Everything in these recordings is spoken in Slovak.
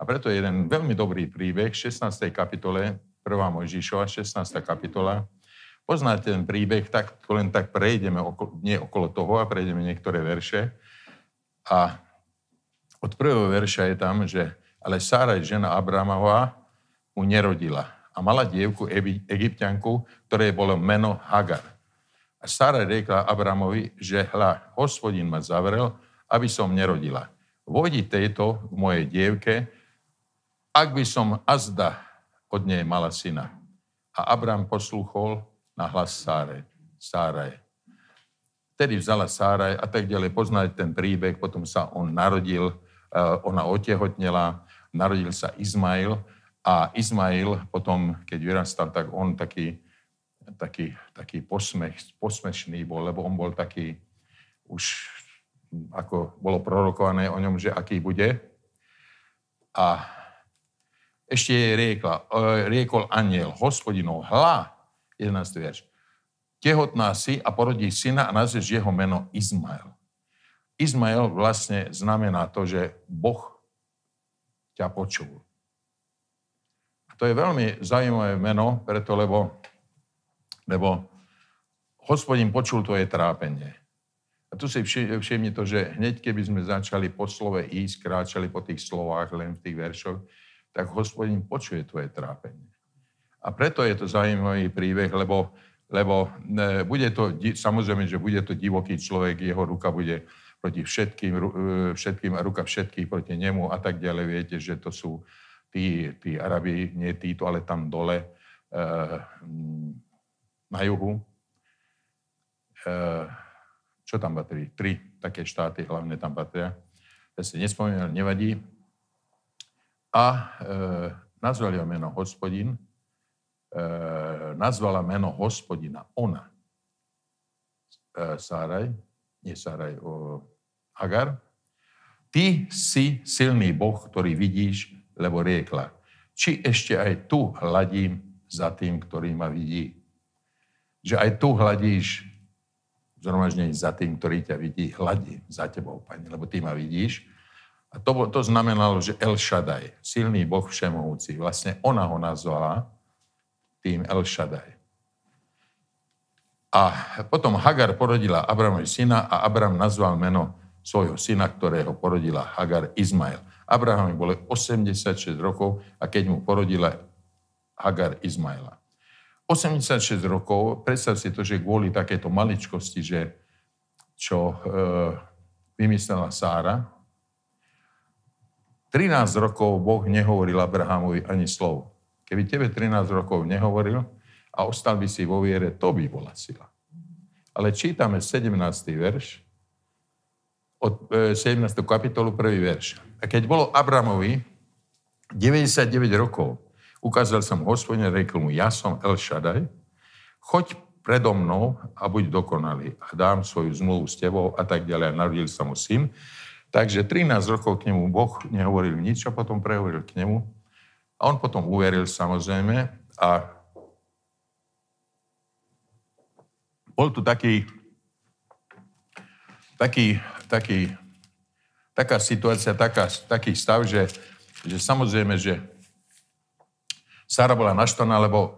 A preto je jeden veľmi dobrý príbeh v 16. kapitole, 1. Mojžišova, 16. kapitola. Poznáte ten príbeh, tak len tak prejdeme, okolo, nie okolo toho a prejdeme niektoré verše. A od prvého verša je tam, že ale Sáraj, žena Abramová, mu nerodila. A mala dievku, egyptianku, ktoré bolo meno Hagar. A Sáraj riekla Abramovi, že hľa, hospodin ma zavrel, aby som nerodila. Vojdi tejto v mojej dievke, ak by som azda od nej mala syna. A Abram poslúchol na hlas Sáre, Sáraj. Vtedy vzala Sáraj a tak ďalej. Poznáte ten príbeh, potom sa on narodil, eh, ona otehotnela, narodil sa Izmail a Izmail potom, keď vyrastal, tak on taký, taký, taký posmech, posmešný bol, lebo on bol taký už ako bolo prorokované o ňom, že aký bude. A ešte jej riekla, e, riekol aniel, hospodinov, hla, 11. verš, tehotná si a porodí syna a nazveš jeho meno Izmael. Izmael vlastne znamená to, že Boh ťa počul. A to je veľmi zaujímavé meno, preto lebo, lebo hospodin počul tvoje trápenie. A tu si všimni to, že hneď keby sme začali po slove ísť, kráčali po tých slovách len v tých veršoch, tak hospodin počuje tvoje trápenie. A preto je to zaujímavý príbeh, lebo, lebo bude to, samozrejme, že bude to divoký človek, jeho ruka bude proti všetkým, e, všetkým a ruka všetkých proti nemu a tak ďalej. Viete, že to sú tí, tí Arabi, nie títo, ale tam dole e, na juhu. E, čo tam patrí? Tri také štáty hlavne tam patria. Ja si nespomínal, nevadí. A e, nazvali ho meno hospodin. E, nazvala meno hospodina ona. E, Sáraj, nie Sáraj, o Hagar. Ty si silný Boh, ktorý vidíš, lebo riekla. Či ešte aj tu hladím za tým, ktorý ma vidí. Že aj tu hladíš zhromaždení za tým, ktorý ťa vidí, hladí za tebou, Pane, lebo ty ma vidíš. A to, to znamenalo, že El Shaddai, silný Boh všemohúci, vlastne ona ho nazvala tým El Shaddai. A potom Hagar porodila Abramovi syna a Abram nazval meno svojho syna, ktorého porodila Hagar Izmael. Abrahamovi bolo 86 rokov a keď mu porodila Hagar Izmaela. 86 rokov, predstav si to, že kvôli takéto maličkosti, že čo e, vymyslela Sára, 13 rokov Boh nehovoril Abrahamovi ani slovo. Keby tebe 13 rokov nehovoril a ostal by si vo viere, to by bola sila. Ale čítame 17. verš, od e, 17. kapitolu, prvý verš. A keď bolo Abramovi 99 rokov, Ukázal som hospodine, rekl mu, ja som El Shaddai, choď predo mnou a buď dokonalý a dám svoju zmluvu s tebou a tak ďalej. A narodil sa mu syn. Takže 13 rokov k nemu Boh nehovoril nič a potom prehovoril k nemu. A on potom uveril samozrejme a bol tu taký, taký, taký, taká situácia, taká, taký stav, že, že samozrejme, že Sára bola naštvaná, lebo e,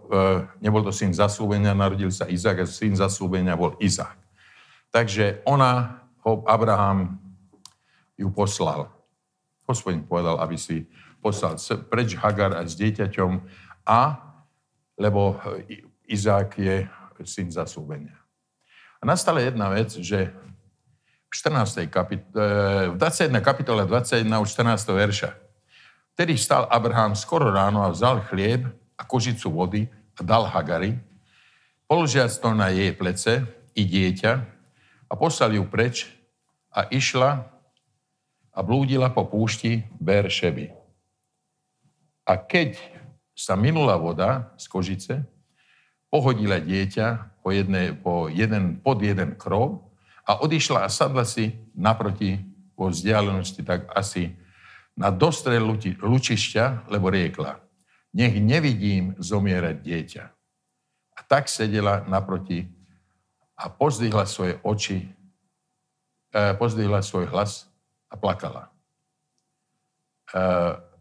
nebol to syn zaslúbenia, narodil sa Izák a syn zaslúbenia bol Izák. Takže ona, ho, Abraham ju poslal. Hospodin povedal, aby si poslal preč Hagar aj s dieťaťom a lebo Izák je syn zaslúbenia. A nastala jedna vec, že v 14. Kapit- e, v 21. kapitole 21 už 14. verša Vtedy vstal Abraham skoro ráno a vzal chlieb a kožicu vody a dal Hagari, položiac to na jej plece i dieťa a poslal ju preč a išla a blúdila po púšti Šeby. A keď sa minula voda z kožice, pohodila dieťa po, jedne, po jeden, pod jeden krov a odišla a sadla si naproti po vzdialenosti tak asi na dostre lučišťa, lebo riekla, nech nevidím zomierať dieťa. A tak sedela naproti a pozdvihla svoje oči, e, pozdvihla svoj hlas a plakala. E,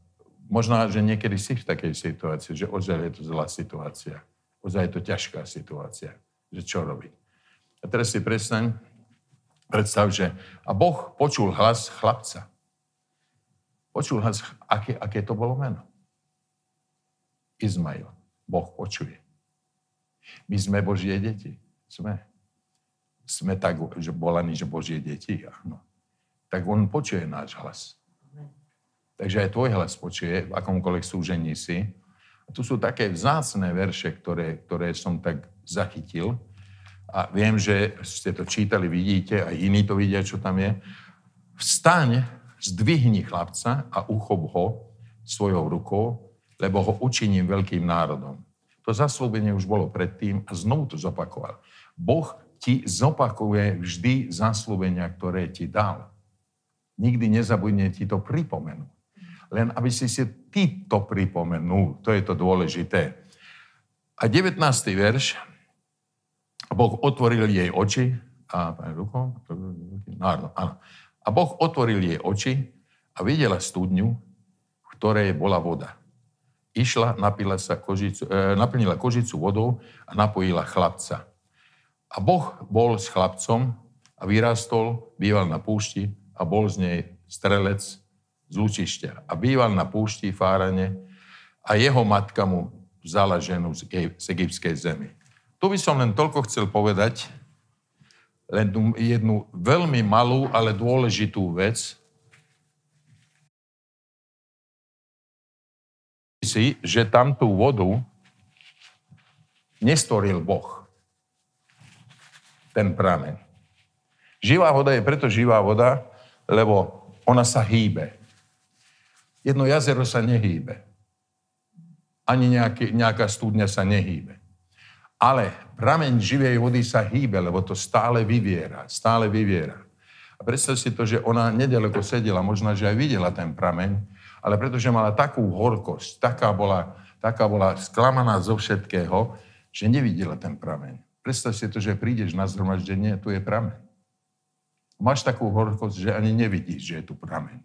Možno, že niekedy si v takej situácii, že ozaj je to zlá situácia. Ozaj je to ťažká situácia. Že čo robiť? A teraz si predstaň, predstav, že a Boh počul hlas chlapca. Počul hlas, aké, aké to bolo meno. Izmail. Boh počuje. My sme Božie deti. Sme. Sme tak, že volaní, že Božie deti. Áno. Tak on počuje náš hlas. Takže aj tvoj hlas počuje, v akomkoľvek súžení si. A tu sú také vzácné verše, ktoré, ktoré som tak zachytil. A viem, že ste to čítali, vidíte, aj iní to vidia, čo tam je. Vstaň, zdvihni chlapca a uchop ho svojou rukou, lebo ho učiním veľkým národom. To zaslúbenie už bolo predtým a znovu to zopakoval. Boh ti zopakuje vždy zaslúbenia, ktoré ti dal. Nikdy nezabudne ti to pripomenúť len aby si si ty to pripomenul. To je to dôležité. A 19. verš. Boh otvoril jej oči. A, rukou, áno, áno. A Boh otvoril jej oči a videla studňu, v ktorej bola voda. Išla, napila sa kožicu, e, naplnila kožicu vodou a napojila chlapca. A Boh bol s chlapcom a vyrastol, býval na púšti a bol z nej strelec z Lučišťa a býval na púšti Fárane a jeho matka mu vzala ženu z, z egyptskej zemi. Tu by som len toľko chcel povedať, len jednu veľmi malú, ale dôležitú vec. Si, že tam tú vodu nestoril Boh. Ten prameň. Živá voda je preto živá voda, lebo ona sa hýbe. Jedno jazero sa nehýbe. Ani nejaký, nejaká studňa sa nehýbe. Ale prameň živej vody sa hýbe, lebo to stále vyviera. Stále vyviera. A predstav si to, že ona nedaleko sedela, možno, že aj videla ten prameň, ale pretože mala takú horkosť, taká bola, taká bola sklamaná zo všetkého, že nevidela ten prameň. Predstav si to, že prídeš na zhromaždenie, tu je prameň. Máš takú horkosť, že ani nevidíš, že je tu prameň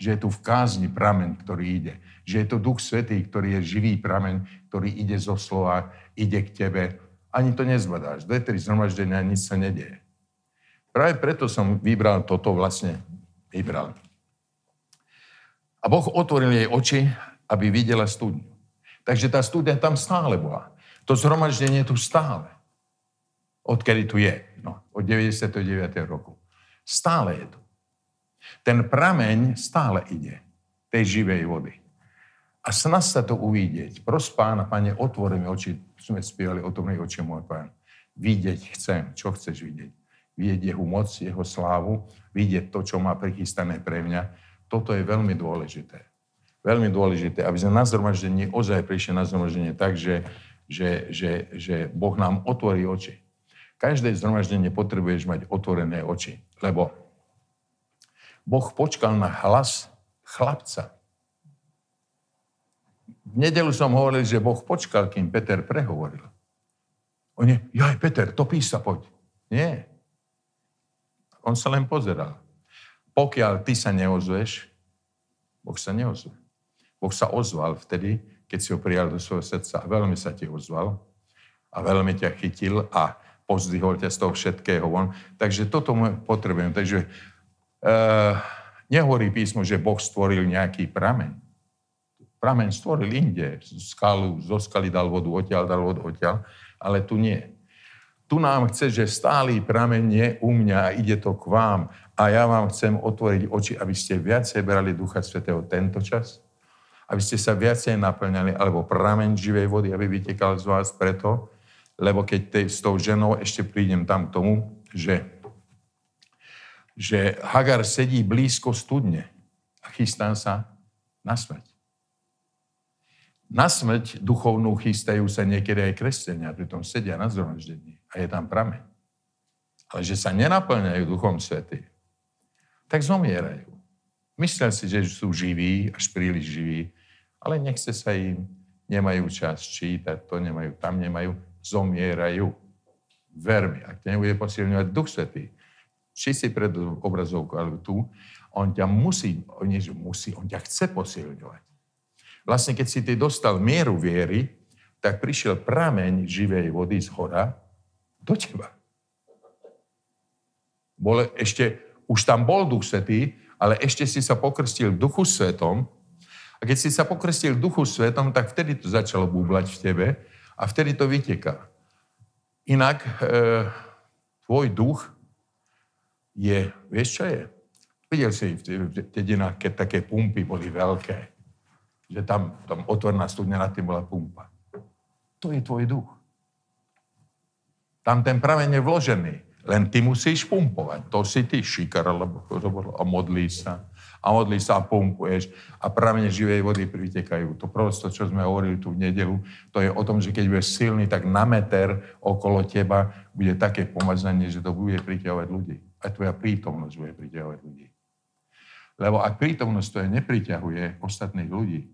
že je tu v kázni prameň, ktorý ide. Že je to Duch Svetý, ktorý je živý prameň, ktorý ide zo slova, ide k tebe. Ani to nezbadáš. Do tri zhromaždenia nič sa nedieje. Práve preto som vybral toto vlastne. Vybral. A Boh otvoril jej oči, aby videla studňu. Takže tá studňa tam stále bola. To zhromaždenie tu stále. Odkedy tu je. No, od 99. roku. Stále je tu. Ten prameň stále ide tej živej vody. A snad sa to uvidieť. Pros pána, pane, otvor mi oči. Sme spievali, otvor mi oči, môj pán. Vidieť chcem. Čo chceš vidieť? Vidieť jeho moc, jeho slávu, vidieť to, čo má prichystané pre mňa. Toto je veľmi dôležité. Veľmi dôležité, aby sme na zhromaždení ozaj prišli na zhromaždenie tak, že, že, že, že Boh nám otvorí oči. Každé zhromaždenie potrebuješ mať otvorené oči, lebo Boh počkal na hlas chlapca. V nedelu som hovoril, že Boh počkal, kým Peter prehovoril. On je, jaj, Peter, topí sa, poď. Nie. On sa len pozeral. Pokiaľ ty sa neozveš, Boh sa neozve. Boh sa ozval vtedy, keď si ho prijal do svojho srdca veľmi sa ti ozval a veľmi ťa chytil a pozdvihol z toho všetkého von. Takže toto potrebujem. Takže Uh, nehovorí písmo, že Boh stvoril nejaký prameň. Prameň stvoril inde. Skalu, zo skaly dal vodu odtiaľ, dal vodu odtiaľ, ale tu nie. Tu nám chce, že stálý prameň je u mňa a ide to k vám. A ja vám chcem otvoriť oči, aby ste viacej brali Ducha Svetého tento čas, aby ste sa viacej naplňali, alebo prameň živej vody, aby vytekal z vás preto, lebo keď tej, s tou ženou ešte prídem tam k tomu, že že Hagar sedí blízko studne a chystá sa na smrť. Na smrť duchovnú chystajú sa niekedy aj kresťania, pritom sedia na zhromaždení a je tam prameň. Ale že sa nenaplňajú duchom svety, tak zomierajú. Myslia si, že sú živí, až príliš živí, ale nechce sa im, nemajú čas čítať, to nemajú, tam nemajú, zomierajú. Ver mi, ak ťa nebude posilňovať Duch Svetý, či si pred obrazovkou alebo tu, on ťa musí, že musí, on ťa chce posilňovať. Vlastne, keď si ty dostal mieru viery, tak prišiel prameň živej vody z hora do teba. Bol ešte, už tam bol Duch Svetý, ale ešte si sa pokrstil Duchu Svetom. A keď si sa pokrstil Duchu Svetom, tak vtedy to začalo búblať v tebe a vtedy to vyteká. Inak e, tvoj duch je, vieš čo je? Videl si v dedinách, keď také pumpy boli veľké, že tam, tam otvorná studňa nad tým bola pumpa. To je tvoj duch. Tam ten prameň je vložený. Len ty musíš pumpovať. To si ty šikar, alebo a modlí sa. A modlí sa a pumpuješ. A pramene živej vody pritekajú. To prosto, čo sme hovorili tu v nedelu, to je o tom, že keď budeš silný, tak na meter okolo teba bude také pomazanie, že to bude priťahovať ľudí. A tvoja prítomnosť bude priťahovať ľudí. Lebo ak prítomnosť to je nepriťahuje ostatných ľudí,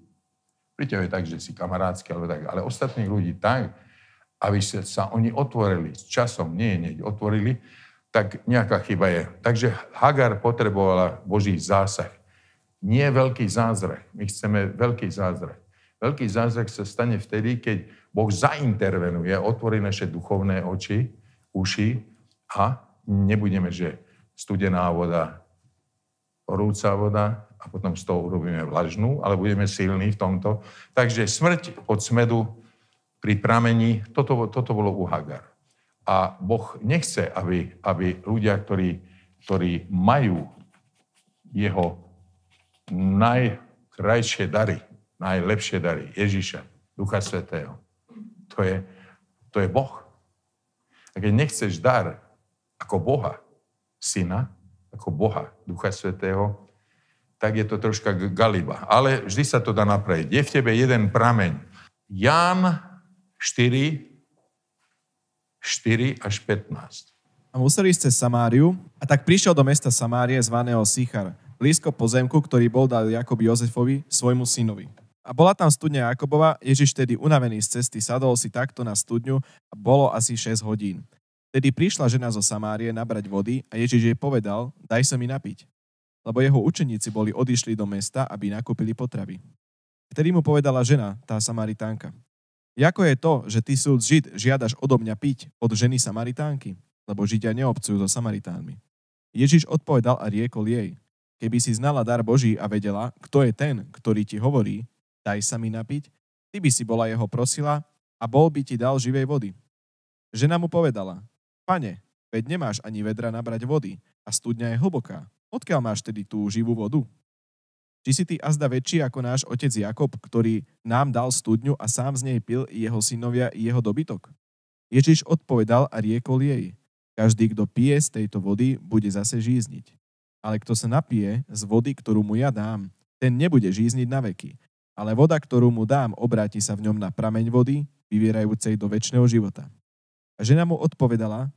priťahuje tak, že si kamarádsky, alebo tak, ale ostatných ľudí tak, aby sa, oni otvorili s časom, nie nie, otvorili, tak nejaká chyba je. Takže Hagar potrebovala Boží zásah. Nie veľký zázrak. My chceme veľký zázrak. Veľký zázrak sa stane vtedy, keď Boh zaintervenuje, otvorí naše duchovné oči, uši a nebudeme, že studená voda horúca voda a potom z toho urobíme vlažnú, ale budeme silní v tomto. Takže smrť od smedu pri pramení, toto, toto bolo u Hagar. A Boh nechce, aby, aby ľudia, ktorí, ktorí majú jeho najkrajšie dary, najlepšie dary, Ježiša, Ducha Svetého, to je, to je Boh. A keď nechceš dar ako Boha, syna, ako Boha, Ducha Svetého, tak je to troška galiba. Ale vždy sa to dá napraviť. Je v tebe jeden prameň. Ján 4, 4 až 15. A museli ste Samáriu, a tak prišiel do mesta Samárie zvaného Sichar, blízko pozemku, ktorý bol dal Jakob Jozefovi, svojmu synovi. A bola tam studňa Jakobova, Ježiš tedy unavený z cesty sadol si takto na studňu a bolo asi 6 hodín. Tedy prišla žena zo Samárie nabrať vody a Ježiš jej povedal, daj sa mi napiť. Lebo jeho učeníci boli odišli do mesta, aby nakúpili potravy. Vtedy mu povedala žena, tá Samaritánka. Jako je to, že ty sú Žid, žiadaš odo mňa piť od ženy Samaritánky? Lebo Židia neobcujú so Samaritánmi. Ježiš odpovedal a riekol jej, keby si znala dar Boží a vedela, kto je ten, ktorý ti hovorí, daj sa mi napiť, ty by si bola jeho prosila a bol by ti dal živej vody. Žena mu povedala, Pane, veď nemáš ani vedra nabrať vody a studňa je hlboká. Odkiaľ máš tedy tú živú vodu? Či si ty azda väčší ako náš otec Jakob, ktorý nám dal studňu a sám z nej pil jeho synovia i jeho dobytok? Ježiš odpovedal a riekol jej, každý, kto pije z tejto vody, bude zase žízniť. Ale kto sa napije z vody, ktorú mu ja dám, ten nebude žízniť na veky. Ale voda, ktorú mu dám, obráti sa v ňom na prameň vody, vyvierajúcej do väčšného života. A žena mu odpovedala,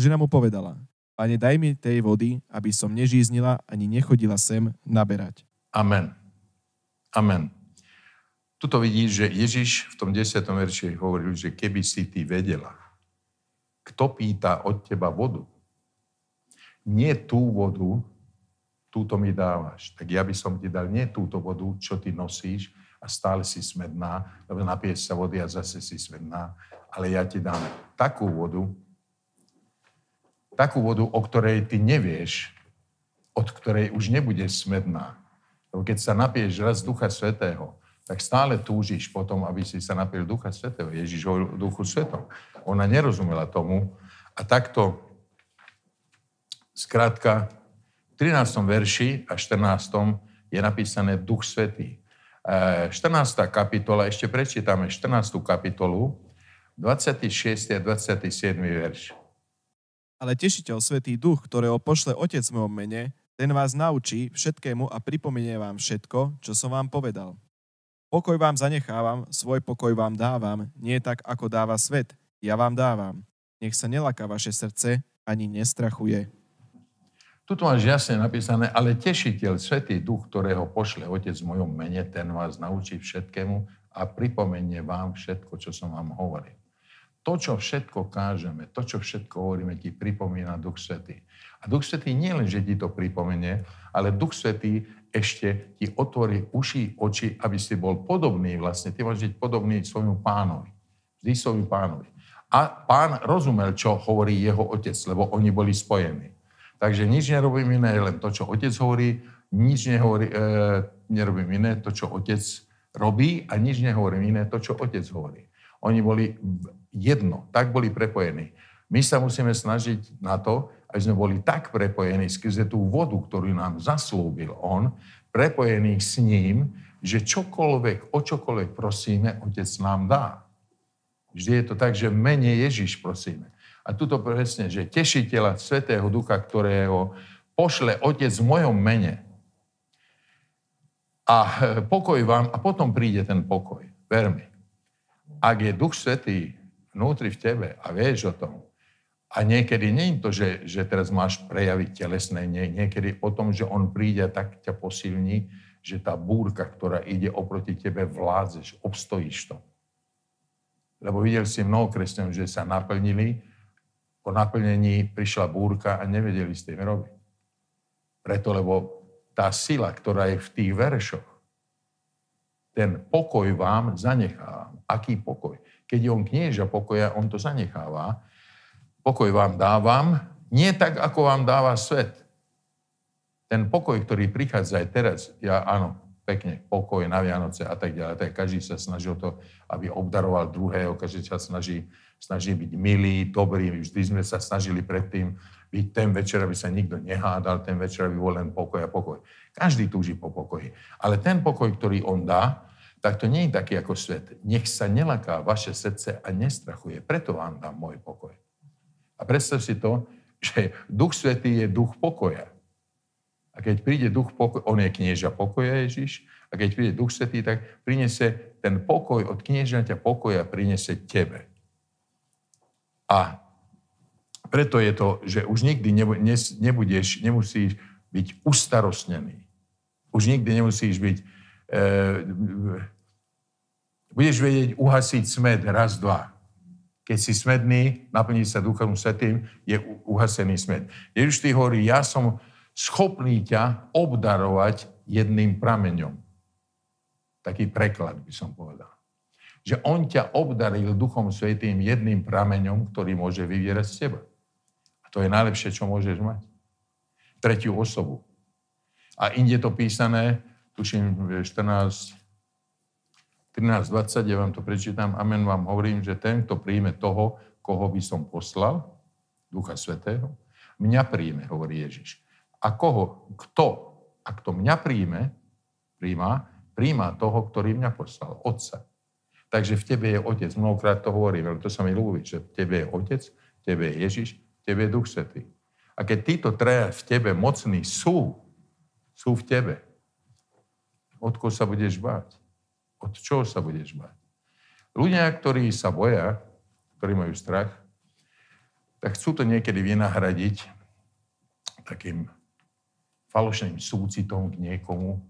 žena mu povedala, Pane, daj mi tej vody, aby som nežíznila ani nechodila sem naberať. Amen. Amen. Tuto vidíš, že Ježiš v tom 10. verši hovoril, že keby si ty vedela, kto pýta od teba vodu, nie tú vodu, túto mi dávaš, tak ja by som ti dal nie túto vodu, čo ty nosíš a stále si smedná, lebo napieš sa vody a zase si smedná, ale ja ti dám takú vodu, takú vodu, o ktorej ty nevieš, od ktorej už nebudeš smedná. Lebo keď sa napieš raz Ducha Svetého, tak stále túžiš potom, aby si sa napiel Ducha Svetého. Ježiš hovoril Duchu Svetom. Ona nerozumela tomu a takto zkrátka 13. verši a 14. je napísané Duch Svetý. 14. E, kapitola, ešte prečítame 14. kapitolu, 26. a 27. verš. Ale tešiteľ Svetý Duch, ktorého pošle Otec v mojom mene, ten vás naučí všetkému a pripomenie vám všetko, čo som vám povedal. Pokoj vám zanechávam, svoj pokoj vám dávam, nie tak, ako dáva svet, ja vám dávam. Nech sa nelaká vaše srdce, ani nestrachuje. Tuto máš jasne napísané, ale tešiteľ, Svetý Duch, ktorého pošle Otec v mojom mene, ten vás naučí všetkému a pripomenie vám všetko, čo som vám hovoril to, čo všetko kážeme, to, čo všetko hovoríme, ti pripomína Duch Svetý. A Duch Svetý nie len, že ti to pripomenie, ale Duch Svetý ešte ti otvorí uši, oči, aby si bol podobný vlastne. Ty môžeš byť podobný svojmu pánovi. Vždy svojmu pánovi. A pán rozumel, čo hovorí jeho otec, lebo oni boli spojení. Takže nič nerobím iné, len to, čo otec hovorí, nič nehovorí, e, nerobím iné, to, čo otec robí a nič nehovorím iné, to, čo otec hovorí. Oni boli jedno, tak boli prepojení. My sa musíme snažiť na to, aby sme boli tak prepojení skrze tú vodu, ktorú nám zaslúbil On, prepojení s ním, že čokoľvek, o čokoľvek prosíme, Otec nám dá. Vždy je to tak, že mene Ježiš prosíme. A tuto presne, že tešiteľa Svetého Ducha, ktorého pošle Otec v mojom mene. A e, pokoj vám, a potom príde ten pokoj. Ver mi. Ak je Duch Svetý vnútri v tebe a vieš o tom, a niekedy nie je to, že, že teraz máš prejaviť telesné, nie, niekedy o tom, že on príde tak ťa posilní, že tá búrka, ktorá ide oproti tebe, vládzeš, obstojíš to. Lebo videl si mnoho kresťanov, že sa naplnili, po naplnení prišla búrka a nevedeli s tým robiť. Preto, lebo tá sila, ktorá je v tých veršoch, ten pokoj vám zanechávam. Aký pokoj? Keď je on knieža pokoja, on to zanecháva Pokoj vám dávam, nie tak, ako vám dáva svet. Ten pokoj, ktorý prichádza aj teraz, ja áno, pekne, pokoj na Vianoce a tak ďalej, tak každý sa snaží o to, aby obdaroval druhého, každý sa snaží, snaží byť milý, dobrý, vždy sme sa snažili predtým byť ten večer, aby sa nikto nehádal, ten večer, aby bol len pokoj a pokoj. Každý túži po pokoji. Ale ten pokoj, ktorý on dá, tak to nie je taký ako svet. Nech sa nelaká vaše srdce a nestrachuje. Preto vám dám môj pokoj. A predstav si to, že Duch Svetý je duch pokoja. A keď príde duch pokoja, on je knieža pokoja Ježiš, a keď príde duch Svetý, tak prinese ten pokoj od kniežaťa pokoja, prinese tebe. A preto je to, že už nikdy nebudeš, nemusíš byť ustarostnený. Už nikdy nemusíš byť... E, budeš vedieť uhasiť smed raz, dva. Keď si smedný, naplní sa Duchom Svetým, je uhasený smed. Ježiš ty hovorí, ja som schopný ťa obdarovať jedným prameňom. Taký preklad by som povedal. Že on ťa obdaril Duchom Svetým jedným prameňom, ktorý môže vyvierať z teba. A to je najlepšie, čo môžeš mať. Tretiu osobu. A inde to písané, tuším 14, 13.20, ja vám to prečítam, amen vám hovorím, že ten, kto príjme toho, koho by som poslal, Ducha Svetého, mňa príjme, hovorí Ježiš. A koho, kto, a kto mňa príjme, príjma, príjma toho, ktorý mňa poslal, Otca. Takže v tebe je Otec. Mnohokrát to hovorím, ale to sa mi ľúbi, že v tebe je Otec, v tebe je Ježiš, v tebe je Duch Svetý. A keď títo traja v tebe mocní sú, sú v tebe, od koho sa budeš báť? Od čoho sa budeš bať? Ľudia, ktorí sa boja, ktorí majú strach, tak chcú to niekedy vynahradiť takým falošným súcitom k niekomu,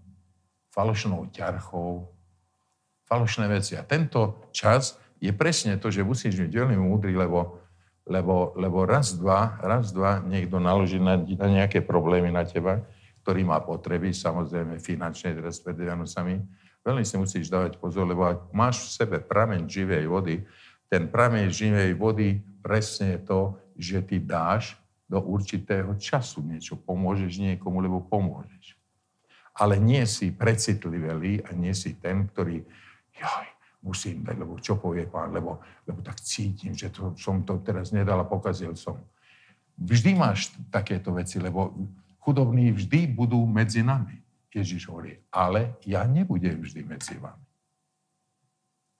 falošnou ťarchou, falošné veci. A tento čas je presne to, že musíš byť veľmi múdry, lebo, lebo, lebo raz, dva, raz, dva niekto naloží na, na nejaké problémy na teba, ktorý má potreby, samozrejme finančne teraz pred Vianocami, Veľmi si musíš dávať pozor, lebo ak máš v sebe prameň živej vody, ten prameň živej vody presne je to, že ty dáš do určitého času niečo. Pomôžeš niekomu, lebo pomôžeš. Ale nie si precitlivý a nie si ten, ktorý, joj, musím dať, lebo čo povie pán, lebo, lebo tak cítim, že to, som to teraz nedal a pokazil som. Vždy máš takéto veci, lebo chudobní vždy budú medzi nami. Ježiš hovorí, ale ja nebudem vždy medzi vami.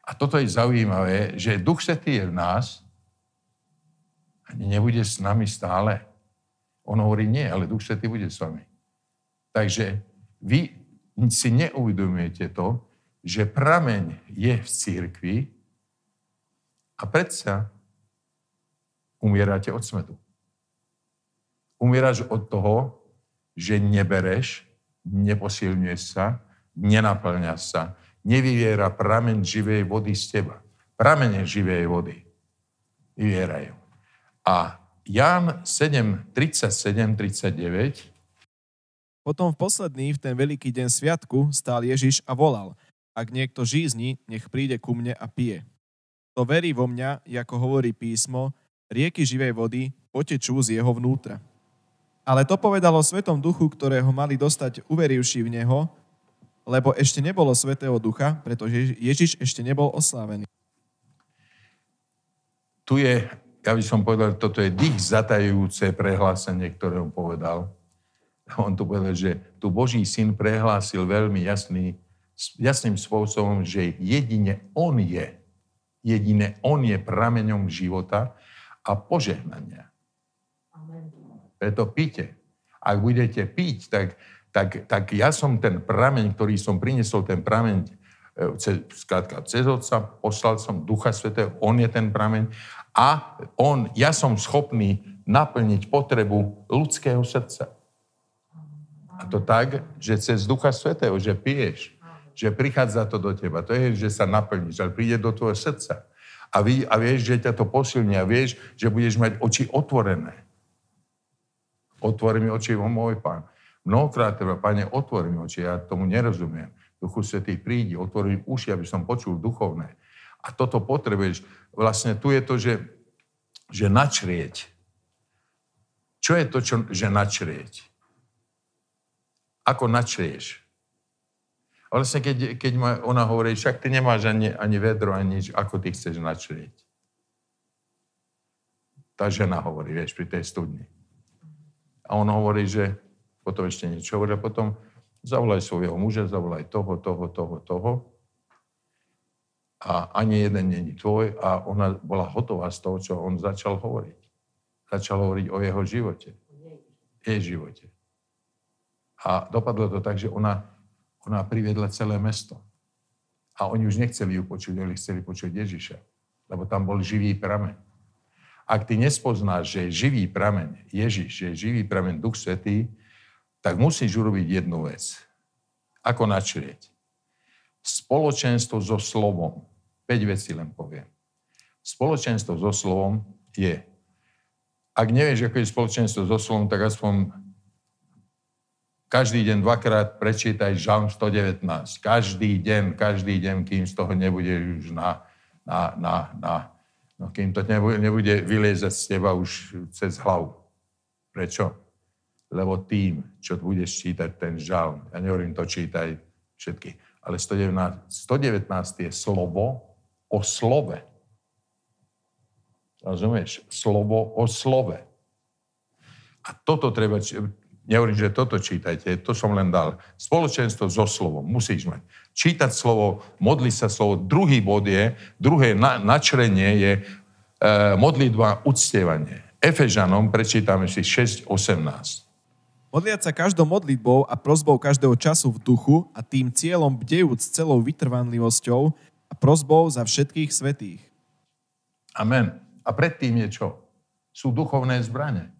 A toto je zaujímavé, že Duch Svetý je v nás a nebude s nami stále. On hovorí, nie, ale Duch Svetý bude s vami. Takže vy si neuvedomujete to, že prameň je v církvi a predsa umierate od smetu. Umieraš od toho, že nebereš neposilňuje sa, nenaplňa sa, nevyviera pramen živej vody z teba. Pramene živej vody vyvierajú. A Ján 7, 37, 39 Potom v posledný, v ten veľký deň sviatku, stál Ježiš a volal, ak niekto žízni, nech príde ku mne a pije. To verí vo mňa, ako hovorí písmo, rieky živej vody potečú z jeho vnútra. Ale to povedalo Svetom Duchu, ktorého mali dostať uverivši v Neho, lebo ešte nebolo Svetého Ducha, pretože Ježiš ešte nebol oslávený. Tu je, ja by som povedal, toto je dých zatajujúce prehlásenie, ktoré on povedal. On tu povedal, že tu Boží syn prehlásil veľmi jasný, jasným spôsobom, že jedine on je, jedine on je prameňom života a požehnania. Preto píte. Ak budete piť, tak, tak, tak ja som ten prameň, ktorý som priniesol, ten prameň, e, skrátka cez Otca, poslal som Ducha Svetého, On je ten prameň a on, ja som schopný naplniť potrebu ľudského srdca. A to tak, že cez Ducha Svetého, že piješ, že prichádza to do teba. To je, že sa naplníš, ale príde do tvojho srdca. A, ví, a vieš, že ťa to posilní a vieš, že budeš mať oči otvorené. Otvori mi oči, môj pán. Mnohokrát treba, pane, otvori mi oči, ja tomu nerozumiem. Duchu Svetý, prídi, otvori mi uši, aby som počul duchovné. A toto potrebuješ. Vlastne tu je to, že, že načrieť. Čo je to, čo, že načrieť? Ako načrieš? Vlastne, keď, keď ma ona hovorí, však ty nemáš ani, ani vedro, ani nič, ako ty chceš načrieť? Tá žena hovorí, vieš, pri tej studni. A on hovorí, že potom ešte niečo hovorí, a potom zavolaj svojho muža, zavolaj toho, toho, toho, toho. A ani jeden není tvoj. A ona bola hotová z toho, čo on začal hovoriť. Začal hovoriť o jeho živote. Jej živote. A dopadlo to tak, že ona, ona priviedla celé mesto. A oni už nechceli ju počuť, oni chceli počuť Ježiša. Lebo tam bol živý prameň. Ak ty nespoznáš, že je živý prameň Ježiš, že je živý prameň Duch Svetý, tak musíš urobiť jednu vec. Ako načrieť? Spoločenstvo so slovom. 5 vecí len poviem. Spoločenstvo so slovom je, ak nevieš, ako je spoločenstvo so slovom, tak aspoň každý deň dvakrát prečítaj Žalm 119. Každý deň, každý deň, kým z toho nebudeš už na, na, na, na No kým to nebude, nebude vyliezať z teba už cez hlavu. Prečo? Lebo tým, čo budeš čítať ten žalm, ja nehovorím to čítaj všetky, ale 119, 119 je slovo o slove. Rozumieš? Slovo o slove. A toto treba, nehovorím, že toto čítajte, to som len dal. Spoločenstvo so slovom musíš mať čítať slovo, modliť sa slovo. Druhý bod je, druhé na, načrenie je e, modlitba uctievanie. Efežanom prečítame si 6.18. Modliať sa každou modlitbou a prozbou každého času v duchu a tým cieľom bdejúc celou vytrvanlivosťou a prozbou za všetkých svetých. Amen. A predtým je čo? Sú duchovné zbranie.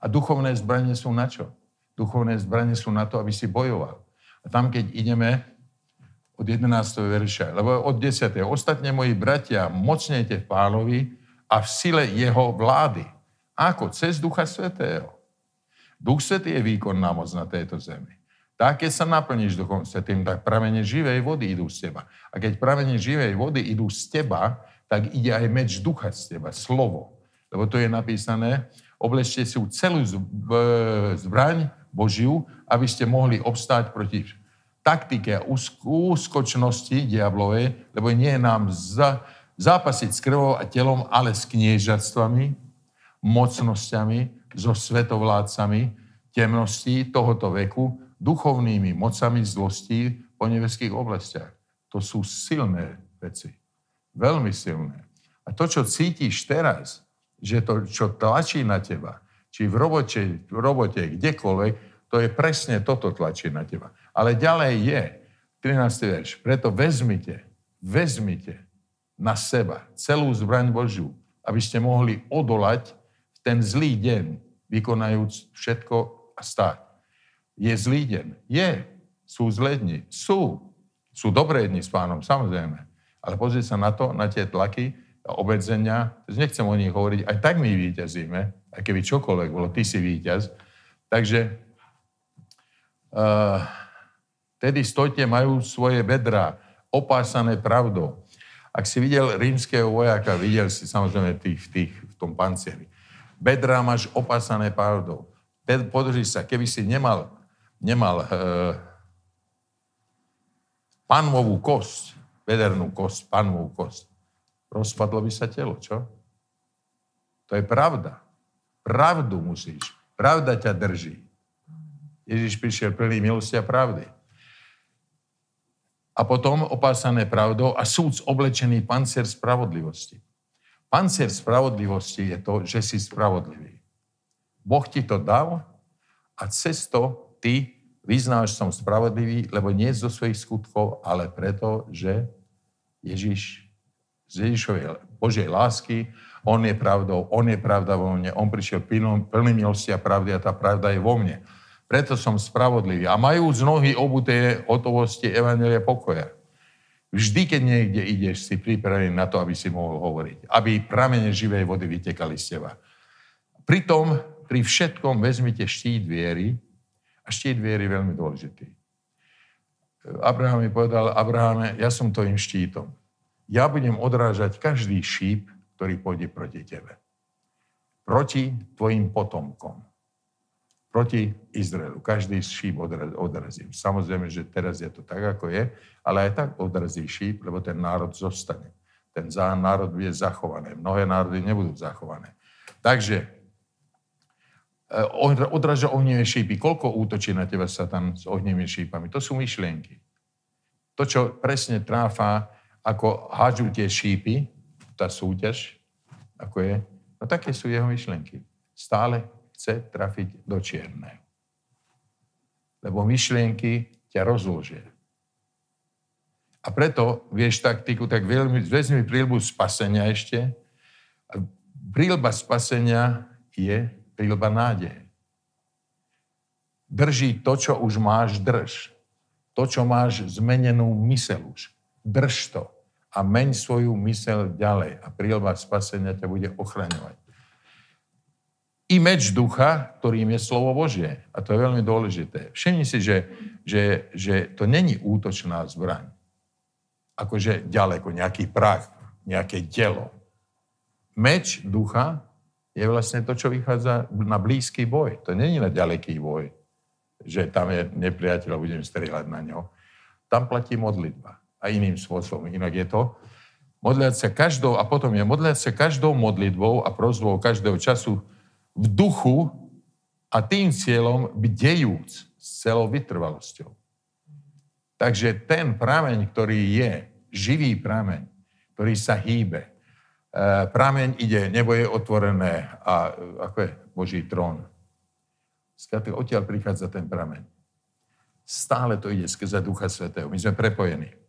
A duchovné zbranie sú na čo? Duchovné zbranie sú na to, aby si bojoval. A tam, keď ideme od 11. verša, lebo od 10. Ostatne, moji bratia, mocnejte v pánovi a v sile jeho vlády. Ako? Cez Ducha Svetého. Duch Svetý je výkonná moc na tejto zemi. Tak, keď sa naplníš Duchom Svetým, tak pramene živej vody idú z teba. A keď pramene živej vody idú z teba, tak ide aj meč ducha z teba, slovo. Lebo to je napísané, oblečte si celú zbraň Božiu, aby ste mohli obstáť proti taktike a úskočnosti diablovej, lebo nie je nám za, zápasiť s krvou a telom, ale s kniežatstvami, mocnosťami, so svetovládcami temností tohoto veku, duchovnými mocami zlostí po nebeských oblastiach. To sú silné veci. Veľmi silné. A to, čo cítiš teraz, že to, čo tlačí na teba, či v robote, v robote kdekoľvek, to je presne toto tlačí na teba. Ale ďalej je, 13. verš, preto vezmite, vezmite na seba celú zbraň Božiu, aby ste mohli odolať v ten zlý deň, vykonajúc všetko a stáť. Je zlý deň? Je. Sú zlé dni? Sú. Sú dobré dni s pánom, samozrejme. Ale pozri sa na to, na tie tlaky, obmedzenia, nechcem o nich hovoriť, aj tak my víťazíme, aj keby čokoľvek bolo, ty si víťaz. Takže Uh, tedy stojte majú svoje bedra opásané pravdou. Ak si videl rímskeho vojaka, videl si samozrejme tých, tých v tom pancieri. Bedra máš opásané pravdou. Podrží sa, keby si nemal, nemal uh, panmovú kosť, vedernú kosť, panmovú kosť, rozpadlo by sa telo, čo? To je pravda. Pravdu musíš. Pravda ťa drží. Ježiš prišiel plný milosti a pravdy. A potom opásané pravdou a súd oblečený pancier spravodlivosti. Pancier spravodlivosti je to, že si spravodlivý. Boh ti to dal a cez to ty vyznáš, som spravodlivý, lebo nie zo svojich skutkov, ale preto, že Ježiš z Ježišovej Božej lásky, on je pravdou, on je pravda vo mne, on prišiel plný, plný milosti a pravdy a tá pravda je vo mne. Preto som spravodlivý. A majú z nohy obuté hotovosti Evangelia pokoja. Vždy, keď niekde ideš, si pripravený na to, aby si mohol hovoriť. Aby pramene živej vody vytekali z teba. Pritom, pri všetkom vezmite štít viery. A štít viery je veľmi dôležitý. Abraham mi povedal, Abrahame, ja som tvojim štítom. Ja budem odrážať každý šíp, ktorý pôjde proti tebe. Proti tvojim potomkom proti Izraelu. Každý šíp odrazím. Samozrejme, že teraz je to tak, ako je, ale aj tak odrazí šíp, lebo ten národ zostane. Ten národ bude zachovaný. Mnohé národy nebudú zachované. Takže e, odraža ohnivé šípy. Koľko útočí na teba Satan s ohnivými šípami? To sú myšlienky. To, čo presne tráfa, ako hádžu tie šípy, tá súťaž, ako je, no také sú jeho myšlienky. Stále chce trafiť do čierneho. Lebo myšlienky ťa rozložia. A preto, vieš taktiku, tak veľmi, vezmi prílbu spasenia ešte. A prílba spasenia je prílba nádeje. Drží to, čo už máš, drž. To, čo máš zmenenú mysel už. Drž to a meň svoju mysel ďalej a prílba spasenia ťa bude ochraňovať meč ducha, ktorým je slovo Božie. A to je veľmi dôležité. Všimni si, že, že, že to není útočná zbraň. Akože ďaleko, nejaký prach, nejaké telo. Meč ducha je vlastne to, čo vychádza na blízky boj. To není na ďaleký boj, že tam je nepriateľ a budem strieľať na ňo. Tam platí modlitba. A iným spôsobom. Inak je to modliať sa každou, a potom je modliať sa každou modlitbou a prozbou každého času v duchu a tým cieľom bdejúc s celou vytrvalosťou. Takže ten prameň, ktorý je, živý prameň, ktorý sa hýbe, e, prameň ide, nebo je otvorené a ako je Boží trón. Skrátka, odtiaľ prichádza ten prameň. Stále to ide skrze Ducha Svetého. My sme prepojení.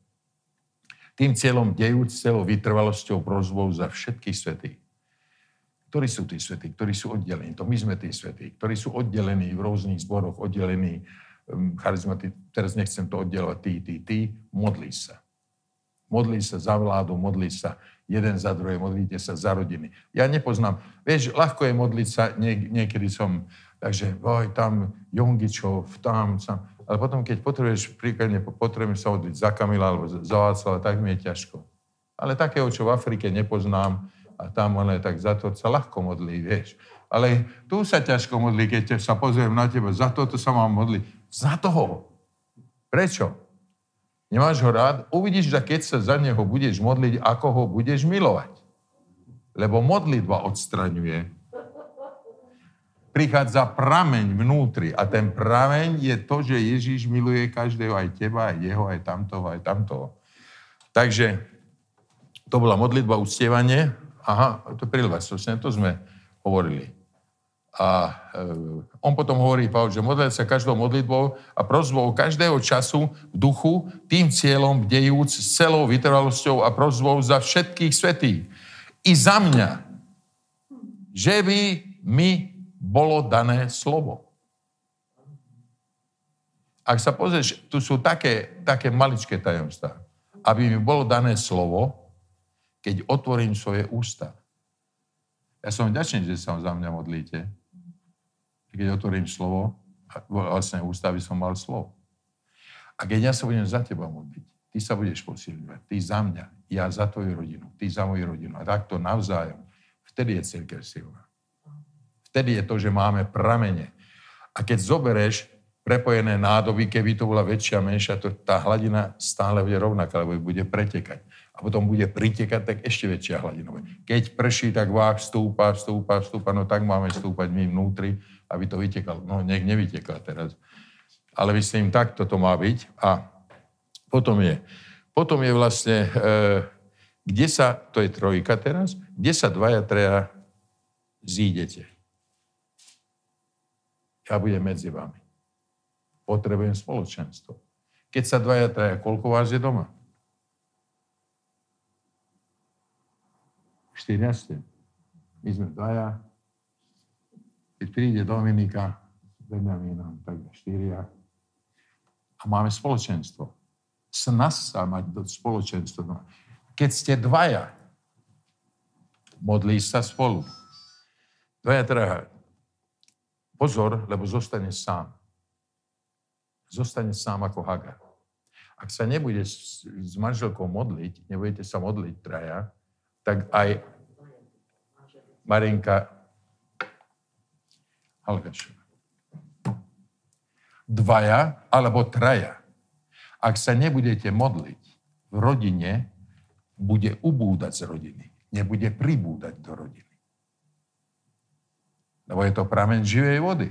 Tým cieľom dejúc celou vytrvalosťou prozbou za všetkých svetých. Ktorí sú tí svetí, ktorí sú oddelení? To my sme tí svetí, ktorí sú oddelení v rôznych zboroch, oddelení um, charizmaty. Teraz nechcem to oddelovať ty, ty, ty. Modlí sa. Modlí sa za vládu, modlí sa jeden za druhé, modlíte sa za rodiny. Ja nepoznám. Vieš, ľahko je modliť sa, nie, niekedy som, takže oj, tam Jongičov, tam, tam. Ale potom, keď potrebuješ, príkladne potrebujem sa modliť za Kamila alebo za Václava, tak mi je ťažko. Ale takého, čo v Afrike nepoznám, a tam on tak za to sa ľahko modlí, vieš. Ale tu sa ťažko modlí, keď sa pozriem na teba, za toto sa mám modliť. Za toho. Prečo? Nemáš ho rád? Uvidíš, že keď sa za neho budeš modliť, ako ho budeš milovať. Lebo modlitba odstraňuje. Prichádza prameň vnútri a ten prameň je to, že Ježíš miluje každého, aj teba, aj jeho, aj tamtoho, aj tamtoho. Takže to bola modlitba uctievanie Aha, to je príležitosť, to sme hovorili. A e, on potom hovorí, Pavel, že modliť sa každou modlitbou a prozbou každého času v duchu, tým cieľom bdejúc s celou vytrvalosťou a prozbou za všetkých svetých. I za mňa, že by mi bolo dané slovo. Ak sa pozrieš, tu sú také, také maličké tajomstvá. Aby mi bolo dané slovo, keď otvorím svoje ústa. Ja som vďačný, že sa za mňa modlíte. Keď otvorím slovo, vlastne ústavy som mal slov. A keď ja sa budem za teba modliť, ty sa budeš posilňovať, ty za mňa, ja za tvoju rodinu, ty za moju rodinu. A takto navzájom. Vtedy je církev silná. Vtedy je to, že máme pramene. A keď zobereš prepojené nádoby, keby to bola väčšia, menšia, to tá hladina stále bude rovnaká, lebo bude pretekať. A potom bude pritekať, tak ešte väčšia hladina. Keď prší, tak váh stúpa, stúpa, stúpa, no tak máme stúpať my vnútri, aby to vytekalo. No nech nevyteká teraz. Ale myslím, tak toto má byť. A potom je, potom je vlastne, e, kde sa, to je trojka teraz, kde sa dvaja, treja zídete. Ja budem medzi vami potrebujem spoločenstvo. Keď sa dvaja traja, koľko vás je doma? Štyria ste. My sme dvaja. Keď príde Dominika Benjamínom, tak štyria. A máme spoločenstvo. Snas sa mať do spoločenstva. Keď ste dvaja, modlí sa spolu. Dvaja traja. Pozor, lebo zostane sám zostane sám ako Hagar. Ak sa nebude s, manželkou modliť, nebudete sa modliť traja, tak aj Marinka Halgašová. Dvaja alebo traja. Ak sa nebudete modliť v rodine, bude ubúdať z rodiny. Nebude pribúdať do rodiny. Lebo je to prameň živej vody.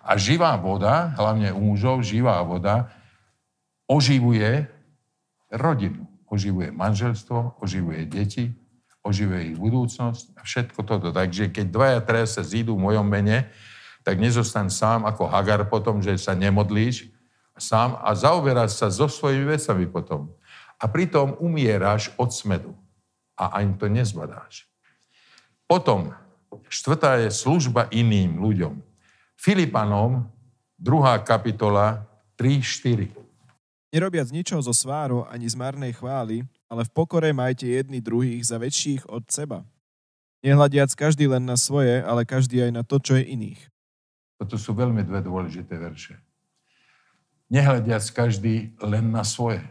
A živá voda, hlavne u mužov, živá voda oživuje rodinu. Oživuje manželstvo, oživuje deti, oživuje ich budúcnosť a všetko toto. Takže keď dvaja, traja sa zídu v mojom mene, tak nezostan sám ako Hagar potom, že sa nemodlíš sám a zaoberáš sa so svojimi vecami potom. A pritom umieráš od smedu. A ani to nezbadáš. Potom, štvrtá je služba iným ľuďom. Filipanom, druhá kapitola, 3-4. Nerobiac ničoho zo sváru ani z marnej chvály, ale v pokore majte jedni druhých za väčších od seba. Nehľadiac každý len na svoje, ale každý aj na to, čo je iných. Toto sú veľmi dve dôležité verše. Nehľadiac každý len na svoje,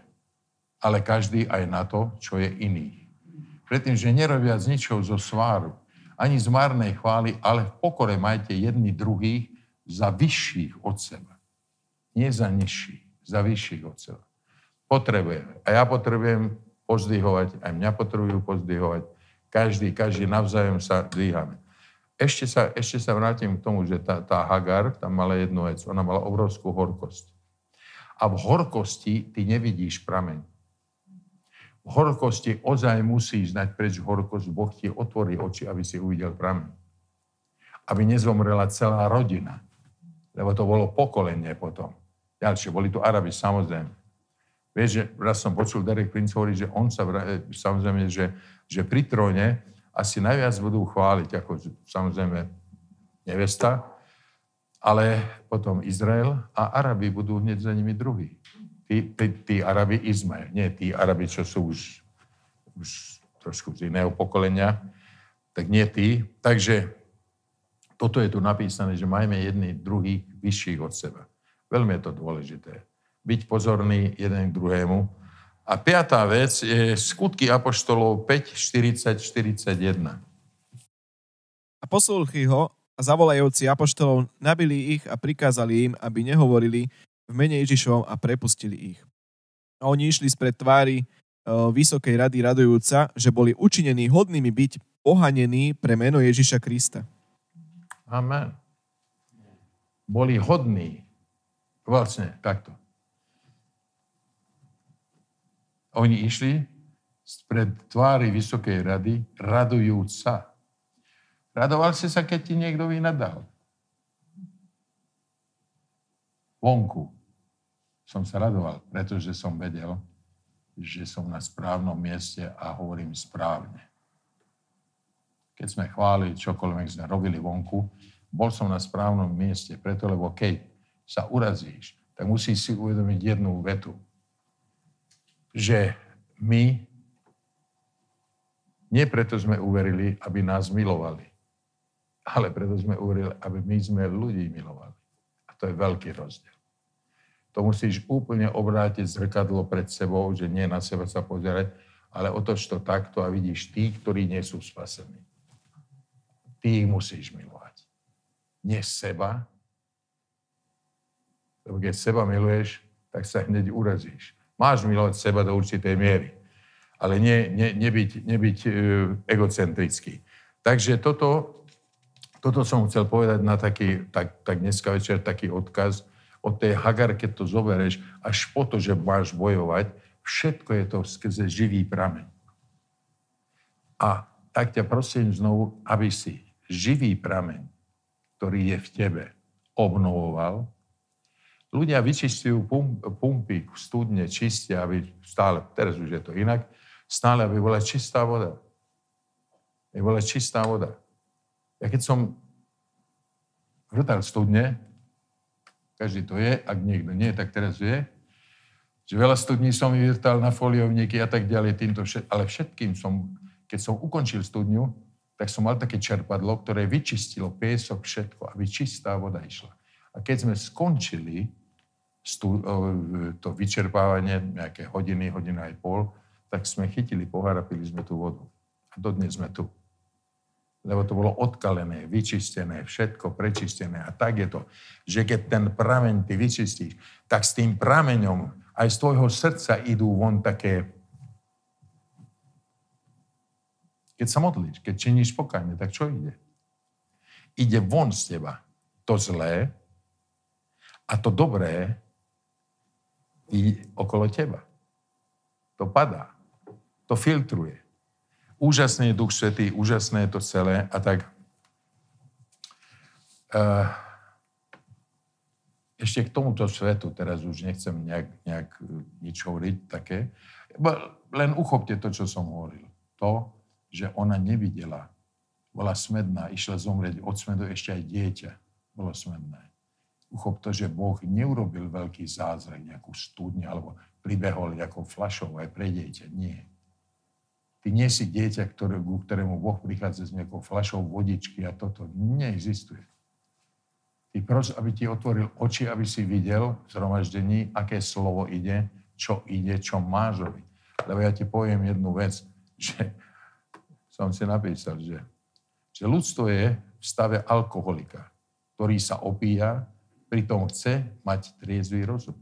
ale každý aj na to, čo je iný. Predtým, že nerobiac ničoho zo sváru, ani z marnej chvály, ale v pokore majte jedni druhých za vyšších od seba. Nie za nižších, za vyšších od seba. Potrebujeme. A ja potrebujem pozdvihovať, aj mňa potrebujú pozdvihovať. Každý, každý navzájom sa dvíhame. Ešte sa, ešte sa vrátim k tomu, že tá, tá Hagar tam mala jednu vec. Ona mala obrovskú horkosť. A v horkosti ty nevidíš prameň. Horkosti ozaj musíš znať preč horkosť. Boh ti otvorí oči, aby si uvidel prameň. Aby nezomrela celá rodina lebo to bolo pokolenie potom. Ďalšie, boli tu Arabi, samozrejme. Vieš, že raz som počul Derek Prince hovoriť, že on sa, samozrejme, že, že pri tróne asi najviac budú chváliť, ako samozrejme nevesta, ale potom Izrael a Arabi budú hneď za nimi druhí. Tí, tí, tí Arabi Izmael, nie tí Arabi, čo sú už, už trošku z iného pokolenia, tak nie tí. Takže toto je tu napísané, že majme jedný druhých vyšších od seba. Veľmi je to dôležité. Byť pozorný jeden k druhému. A piatá vec je skutky Apoštolov 5, 40, 41. A poslúchy ho a zavolajúci Apoštolov nabili ich a prikázali im, aby nehovorili v mene Ježišovom a prepustili ich. A oni išli spred tvári e, Vysokej rady radujúca, že boli učinení hodnými byť pohanení pre meno Ježiša Krista. Amen. Boli hodní. Vlastne takto. Oni išli spred tvári Vysokej rady, radujúc sa. Radoval si sa, keď ti niekto vynadal. Vonku som sa radoval, pretože som vedel, že som na správnom mieste a hovorím správne keď sme chválili čokoľvek sme robili vonku, bol som na správnom mieste, preto lebo keď sa urazíš, tak musíš si uvedomiť jednu vetu, že my nie preto sme uverili, aby nás milovali, ale preto sme uverili, aby my sme ľudí milovali. A to je veľký rozdiel. To musíš úplne obrátiť zrkadlo pred sebou, že nie na seba sa pozerať, ale otoč to takto a vidíš tí, ktorí nie sú spasení. Ty ich musíš milovať. Nie seba. Lebo keď seba miluješ, tak sa hneď urazíš. Máš milovať seba do určitej miery, ale nie, nie, nebyť, nebyť e, egocentrický. Takže toto, toto som chcel povedať na taký, tak, tak dneska večer taký odkaz, od tej Hagar, keď to zobereš, až po to, že máš bojovať, všetko je to skrze živý prameň. A tak ťa prosím znovu, aby si živý prameň, ktorý je v tebe, obnovoval. Ľudia vyčistujú pump, pumpy, studne, čistia, aby stále, teraz už je to inak, stále, aby bola čistá voda. Aby bola čistá voda. Ja keď som vrtal studne, každý to je, ak niekto nie, tak teraz vie. Že veľa studní som vyvrtal na foliovníky a tak ďalej, týmto všet... ale všetkým som, keď som ukončil studňu, tak som mal také čerpadlo, ktoré vyčistilo piesok, všetko, aby čistá voda išla. A keď sme skončili stu, to vyčerpávanie, nejaké hodiny, hodina aj pol, tak sme chytili pohár a pili sme tú vodu. A dodnes sme tu lebo to bolo odkalené, vyčistené, všetko prečistené. A tak je to, že keď ten prameň ty vyčistíš, tak s tým prameňom aj z tvojho srdca idú von také... Keď sa modlíš, keď činíš pokajne, tak čo ide? Ide von z teba to zlé a to dobré i okolo teba. To padá. To filtruje. Úžasný je Duch Svetý, úžasné je to celé a tak uh, ešte k tomuto svetu, teraz už nechcem nejak, nejak nič hovoriť také, len uchopte to, čo som hovoril. To, že ona nevidela, bola smedná, išla zomrieť od smedu, ešte aj dieťa bolo smedné. Uchop to, že Boh neurobil veľký zázrak, nejakú studňu, alebo pribehol nejakou flašou aj pre dieťa. Nie. Ty nie si dieťa, ktoré, ku ktorému Boh prichádza s nejakou flašou vodičky a toto neexistuje. Ty pros, aby ti otvoril oči, aby si videl v zhromaždení, aké slovo ide, čo ide, čo máš robiť. Lebo ja ti poviem jednu vec, že som si napísal, že, že ľudstvo je v stave alkoholika, ktorý sa opíja, pritom chce mať triezvý rozum.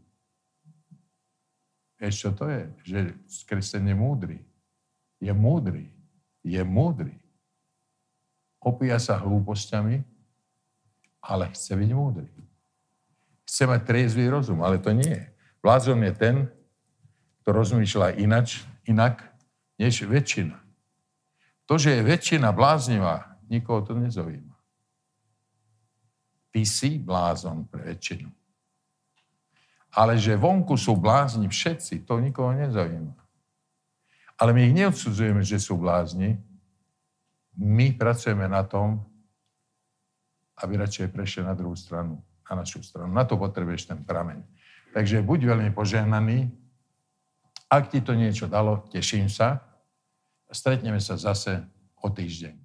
Vieš, čo to je? Že kresťan múdry je múdry. Je múdry. Opíja sa hlúpostiami, ale chce byť múdry. Chce mať triezvý rozum, ale to nie. Blázon je ten, kto rozmýšľa inač, inak, než väčšina. To, že je väčšina bláznivá, nikoho to nezaujíma. Ty si blázon pre väčšinu. Ale že vonku sú blázni všetci, to nikoho nezaujíma. Ale my ich neodsudzujeme, že sú blázni. My pracujeme na tom, aby radšej prešli na druhú stranu, na našu stranu. Na to potrebuješ ten prameň. Takže buď veľmi požehnaný. Ak ti to niečo dalo, teším sa. Stretneme sa zase o týždeň.